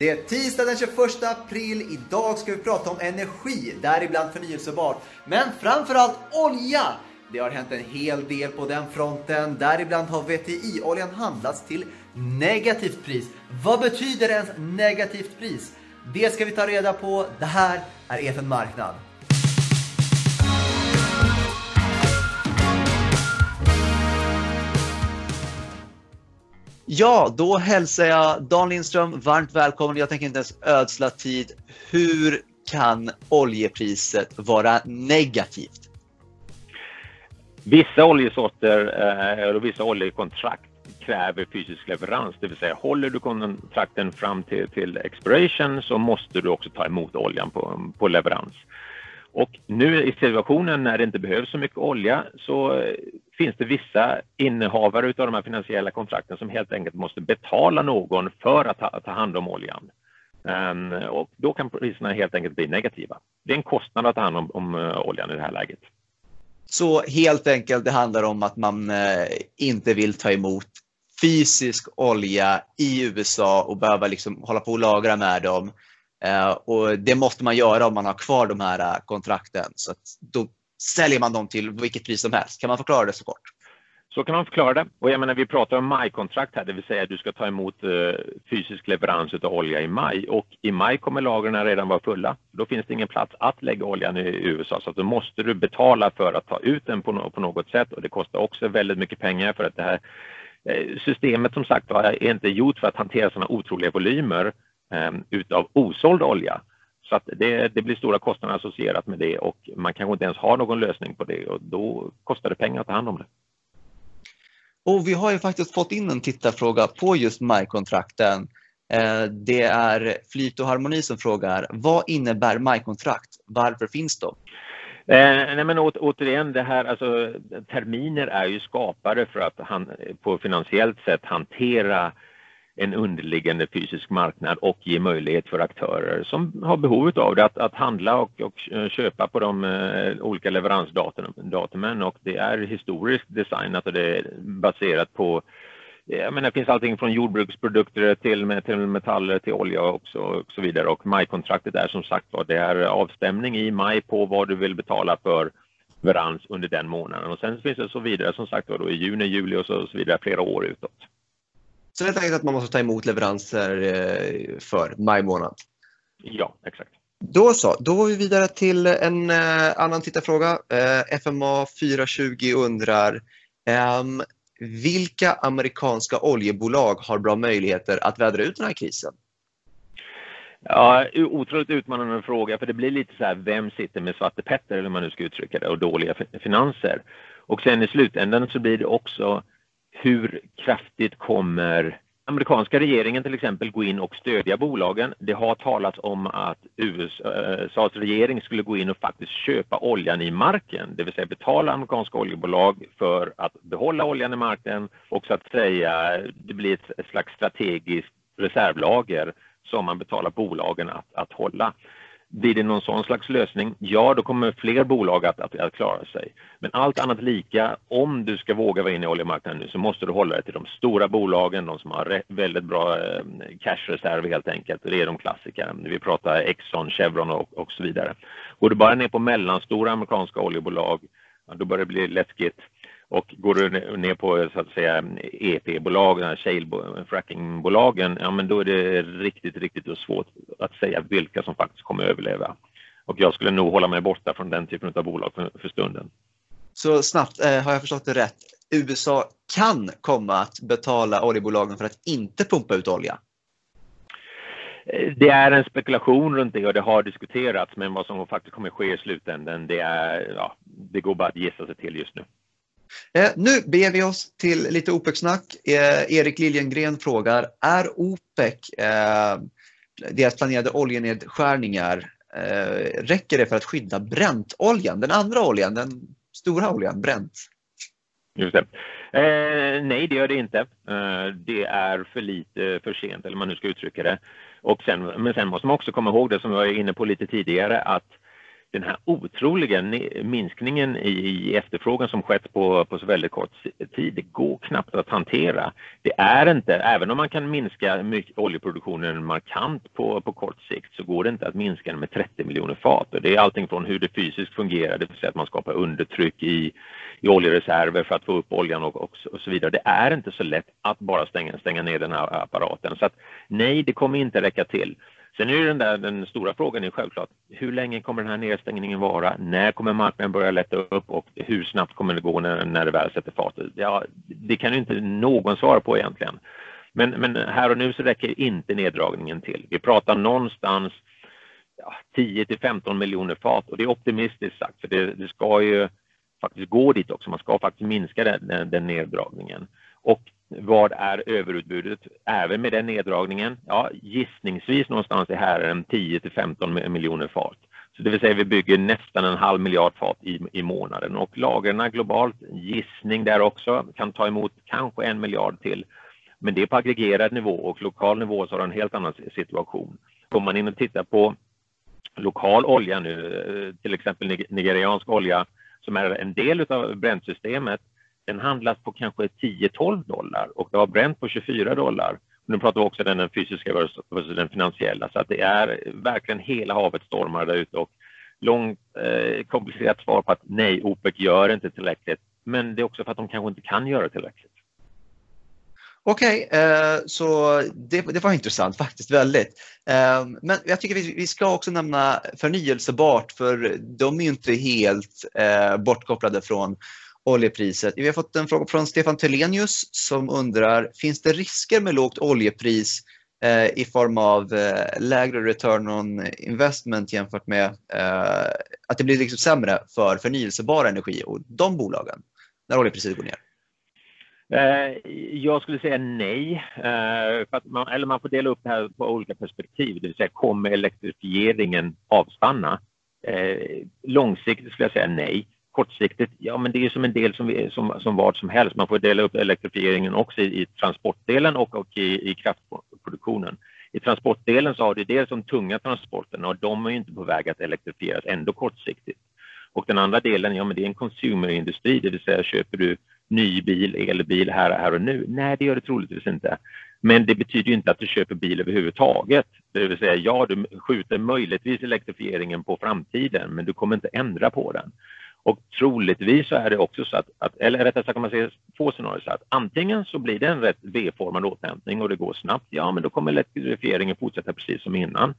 Det är tisdag den 21 april. Idag ska vi prata om energi, däribland förnyelsebart. Men framförallt olja! Det har hänt en hel del på den fronten. Däribland har VTI-oljan handlats till negativt pris. Vad betyder ens negativt pris? Det ska vi ta reda på. Det här är EFN Marknad. Ja, då hälsar jag Dan Lindström varmt välkommen. Jag tänker inte ens ödsla tid. Hur kan oljepriset vara negativt? Vissa oljesorter eh, och vissa oljekontrakt kräver fysisk leverans, det vill säga håller du kontrakten fram till, till expiration så måste du också ta emot oljan på, på leverans. Och nu i situationen när det inte behövs så mycket olja så eh, finns det vissa innehavare av de här finansiella kontrakten som helt enkelt måste betala någon för att ta, ta hand om oljan. Um, och då kan priserna helt enkelt bli negativa. Det är en kostnad att ta hand om, om uh, oljan i det här läget. Så helt enkelt, det handlar om att man uh, inte vill ta emot fysisk olja i USA och behöva liksom hålla på och lagra med dem. Eh, och det måste man göra om man har kvar de här eh, kontrakten. Så då säljer man dem till vilket pris som helst. Kan man förklara det så kort? Så kan man förklara det. Och jag menar, vi pratar om majkontrakt här, det vill säga att du ska ta emot eh, fysisk leverans av olja i maj och i maj kommer lagren redan vara fulla. Då finns det ingen plats att lägga oljan i USA så att då måste du betala för att ta ut den på, no på något sätt och det kostar också väldigt mycket pengar för att det här eh, systemet som sagt är inte gjort för att hantera sådana otroliga volymer utav osåld olja. Så att det, det, blir stora kostnader associerat med det och man kanske inte ens har någon lösning på det och då kostar det pengar att ta hand om det. Och vi har ju faktiskt fått in en tittarfråga på just majkontrakten. Eh, det är Flyt och Harmoni som frågar, vad innebär majkontrakt? Varför finns de? Eh, nej men å, återigen, det här, alltså, terminer är ju skapade för att han, på finansiellt sätt hantera en underliggande fysisk marknad och ge möjlighet för aktörer som har behov av det att, att handla och, och, köpa på de uh, olika leveransdatumen. Och det är historiskt designat och det är baserat på jag menar, det finns allting från jordbruksprodukter till, till metaller till olja och så, och så vidare. Och majkontraktet är som sagt var det är avstämning i maj på vad du vill betala för leverans under den månaden. Och sen finns det så vidare som sagt var då i juni, juli och så, och så vidare flera år utåt. Så helt enkelt att man måste ta emot leveranser eh, för maj månad? Ja, exakt. Då så, då går vi vidare till en eh, annan tittarfråga. Eh, FMA 420 undrar ehm, vilka amerikanska oljebolag har bra möjligheter att vädra ut den här krisen? Ja, otroligt utmanande fråga för det blir lite så här, vem sitter med Svarte Petter eller hur man nu ska uttrycka det och dåliga finanser. Och sen i slutändan så blir det också hur kraftigt kommer amerikanska regeringen till exempel gå in och stödja bolagen. Det har talats om att USAs eh, regering skulle gå in och faktiskt köpa oljan i marken, det vill säga betala amerikanska oljebolag för att behålla oljan i marken och så att säga det blir ett slags strategiskt reservlager som man betalar bolagen att, att hålla. Blir det någon sån slags lösning, ja då kommer fler bolag att, att, att, klara sig. Men allt annat lika, om du ska våga vara inne i oljemarknaden nu så måste du hålla dig till de stora bolagen, de som har väldigt bra eh, cashreserv helt enkelt. Det är de klassikerna. Vi pratar Exxon, Chevron och, och så vidare. Går du bara ner på mellanstora amerikanska oljebolag, ja, då börjar det bli läskigt. Och går du ner på så att säga EP-bolag, shale frackingbolagen, ja men då är det riktigt, riktigt svårt att säga vilka som faktiskt kommer att överleva. Och jag skulle nog hålla mig borta från den typen av bolag för, för stunden. Så snabbt, eh, har jag förstått det rätt? USA kan komma att betala oljebolagen för att inte pumpa ut olja? Det är en spekulation runt det och det har diskuterats men vad som faktiskt kommer ske i slutändan det, är, ja, det går bara att gissa sig till just nu. Eh, nu beger vi oss till lite OPEC-snack. Eh, Erik Liljengren frågar, är OPEC, eh, deras planerade oljenedskärningar, eh, räcker det för att skydda bräntoljan, den andra oljan, den stora oljan, Brent? Just det. Eh, nej, det gör det inte. Eh, det är för lite eh, för sent, eller man nu ska uttrycka det. Och sen, men sen måste man också komma ihåg det som jag var inne på lite tidigare, att den här otroliga minskningen i efterfrågan som skett på, på så väldigt kort tid, det går knappt att hantera. Det är inte, även om man kan minska oljeproduktionen markant på, på kort sikt, så går det inte att minska den med 30 miljoner fat. Och det är allting från hur det fysiskt fungerar, det vill säga att man skapar undertryck i, i oljereserver för att få upp oljan och, och, och så vidare. Det är inte så lätt att bara stänga, stänga ner den här apparaten. Så att nej, det kommer inte räcka till. Sen är den, där, den stora frågan är självklart, hur länge kommer den här nedstängningen vara? När kommer marknaden börja lätta upp och hur snabbt kommer det gå när, när det väl sätter fart? Ja, det kan ju inte någon svara på egentligen. Men, men här och nu så räcker inte neddragningen till. Vi pratar någonstans ja, 10 till 15 miljoner fat och det är optimistiskt sagt för det, det, ska ju faktiskt gå dit också. Man ska faktiskt minska den, den, den neddragningen. Och vad är överutbudet även med den neddragningen? Ja, gissningsvis någonstans i här 10 till 15 miljoner fat. Så det vill säga vi bygger nästan en halv miljard fat i, i månaden och lagren globalt, gissning där också, kan ta emot kanske en miljard till. Men det är på aggregerad nivå och lokal nivå så har en helt annan situation. Kommer man in och tittar på lokal olja nu, eh, till exempel nigeriansk olja som är en del av bränslesystemet den handlas på kanske 10-12 dollar och det var bränt på 24 dollar. Nu pratar vi också om den fysiska versus den finansiella så att det är verkligen hela havet stormar där ute och långt eh, komplicerat svar på att nej, OPEC gör inte tillräckligt. Men det är också för att de kanske inte kan göra tillräckligt. Okej, okay, eh, så det, det, var intressant faktiskt, väldigt. Eh, men jag tycker vi, vi, ska också nämna förnyelsebart för de är inte helt eh, bortkopplade från oljepriset. Vi har fått en fråga från Stefan Telenius som undrar, finns det risker med lågt oljepris eh, i form av eh, lägre return on investment jämfört med eh, att det blir liksom sämre för förnyelsebar energi och de bolagen när oljepriset går ner? Jag skulle säga nej, man, eller man får dela upp det här på olika perspektiv, det vill säga kommer elektrifieringen avstanna? Långsiktigt skulle jag säga nej kortsiktigt, ja men det är som en del som, vi, som, som vad som helst. Man får dela upp elektrifieringen också i, i transportdelen och, och i, i kraftproduktionen. I transportdelen så har du dels de tunga transporterna och de är inte på väg att elektrifieras ändå kortsiktigt. Och den andra delen, ja men det är en consumerindustri, det vill säga köper du ny bil, elbil här, här och nu? Nej, det gör det troligtvis inte. Men det betyder inte att du köper bil överhuvudtaget. Det vill säga, ja, du skjuter möjligtvis elektrifieringen på framtiden, men du kommer inte ändra på den. Och troligtvis så är det också så att, att eller rättare sagt kan man säga två scenarier så att antingen så blir det en rätt V-formad återhämtning och det går snabbt, ja men då kommer elektrifieringen fortsätta precis som innan.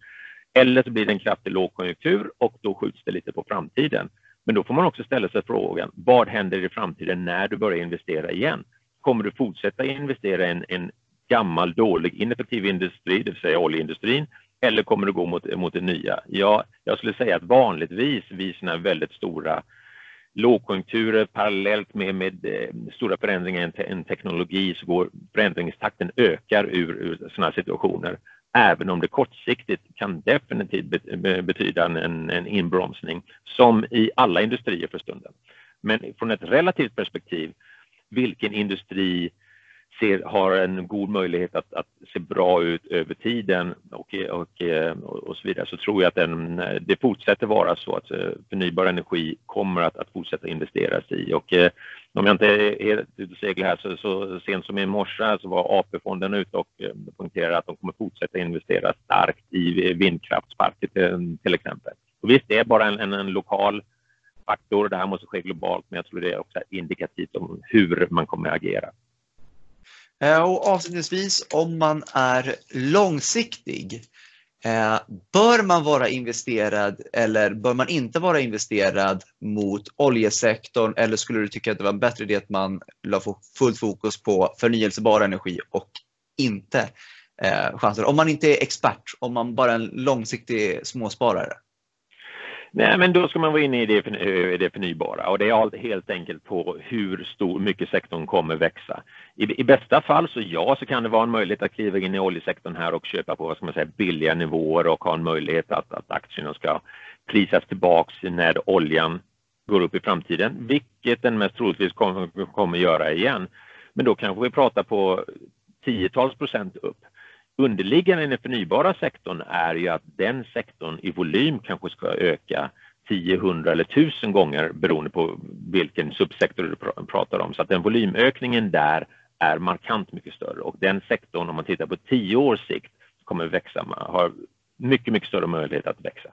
Eller så blir det en kraftig lågkonjunktur och då skjuts det lite på framtiden. Men då får man också ställa sig frågan, vad händer i framtiden när du börjar investera igen? Kommer du fortsätta investera i en, en gammal, dålig, ineffektiv industri, det vill säga oljeindustrin, eller kommer du gå mot, mot det nya? Ja, jag skulle säga att vanligtvis vid sådana väldigt stora lågkonjunkturer parallellt med, med eh, stora förändringar i en, en, teknologi så går förändringstakten ökar ur, ur sådana situationer. Även om det kortsiktigt kan definitivt betyda en, en inbromsning som i alla industrier för stunden. Men från ett relativt perspektiv, vilken industri ser, har en god möjlighet att, att, se bra ut över tiden och, och, eh, och, så vidare så tror jag att den, det fortsätter vara så att eh, förnybar energi kommer att, att fortsätta investeras i. Och, eh, om jag inte är helt ute och seglar här så, så sent som i morse så var AP-fonden ute och poängterade att de kommer fortsätta investera starkt i vindkraftsparker till, till exempel. Och visst, det är bara en, en, en lokal faktor. Det här måste ske globalt, men jag tror det är också indikativt om hur man kommer att agera. Eh, och avslutningsvis, om man är långsiktig, eh, bör man vara investerad eller bör man inte vara investerad mot oljesektorn eller skulle du tycka att det var en bättre idé att man la fullt fokus på förnyelsebar energi och inte eh, chanser? Om man inte är expert, om man bara är en långsiktig småsparare? Nej, men då ska man vara inne i det, det förnybara och det är helt enkelt på hur stor, mycket sektorn kommer växa. I, I, bästa fall så ja, så kan det vara en möjlighet att kliva in i oljesektorn här och köpa på vad ska man säga, billiga nivåer och ha en möjlighet att, att aktierna ska prisas tillbaks när oljan går upp i framtiden, vilket den mest troligtvis kommer, kommer göra igen. Men då kanske vi pratar på tiotals procent upp underliggande i den förnybara sektorn är ju att den sektorn i volym kanske ska öka 10, 100 eller 1000 gånger beroende på vilken subsektor du pratar om. Så att den volymökningen där är markant mycket större och den sektorn om man tittar på 10 års sikt kommer växa, har mycket, mycket större möjlighet att växa.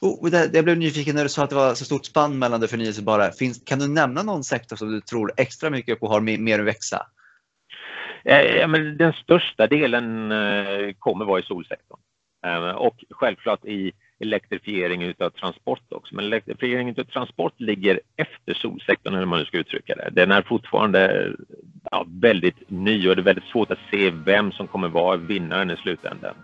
Oh, det, jag blev nyfiken när du sa att det var så stort spann mellan det förnyelsebara. Finns, kan du nämna någon sektor som du tror extra mycket på har mer att växa? Eh, ja, men den största delen eh, kommer vara i solsektorn. Eh, och självklart i elektrifiering av transport också. Men elektrifiering av transport ligger efter solsektorn, hur man nu ska uttrycka det. Den är fortfarande ja, väldigt ny och det är väldigt svårt att se vem som kommer vara vinnaren i slutändan.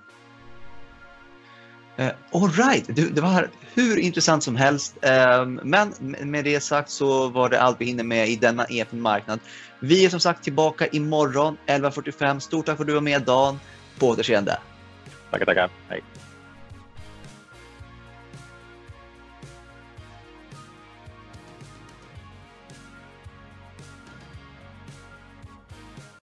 Uh, All right. Det var hur intressant som helst. Uh, men med det sagt så var det allt vi hinner med i denna EFN Marknad. Vi är som sagt tillbaka imorgon 11.45. Stort tack för att du var med Dan. På återseende. Tackar, tackar. Hej.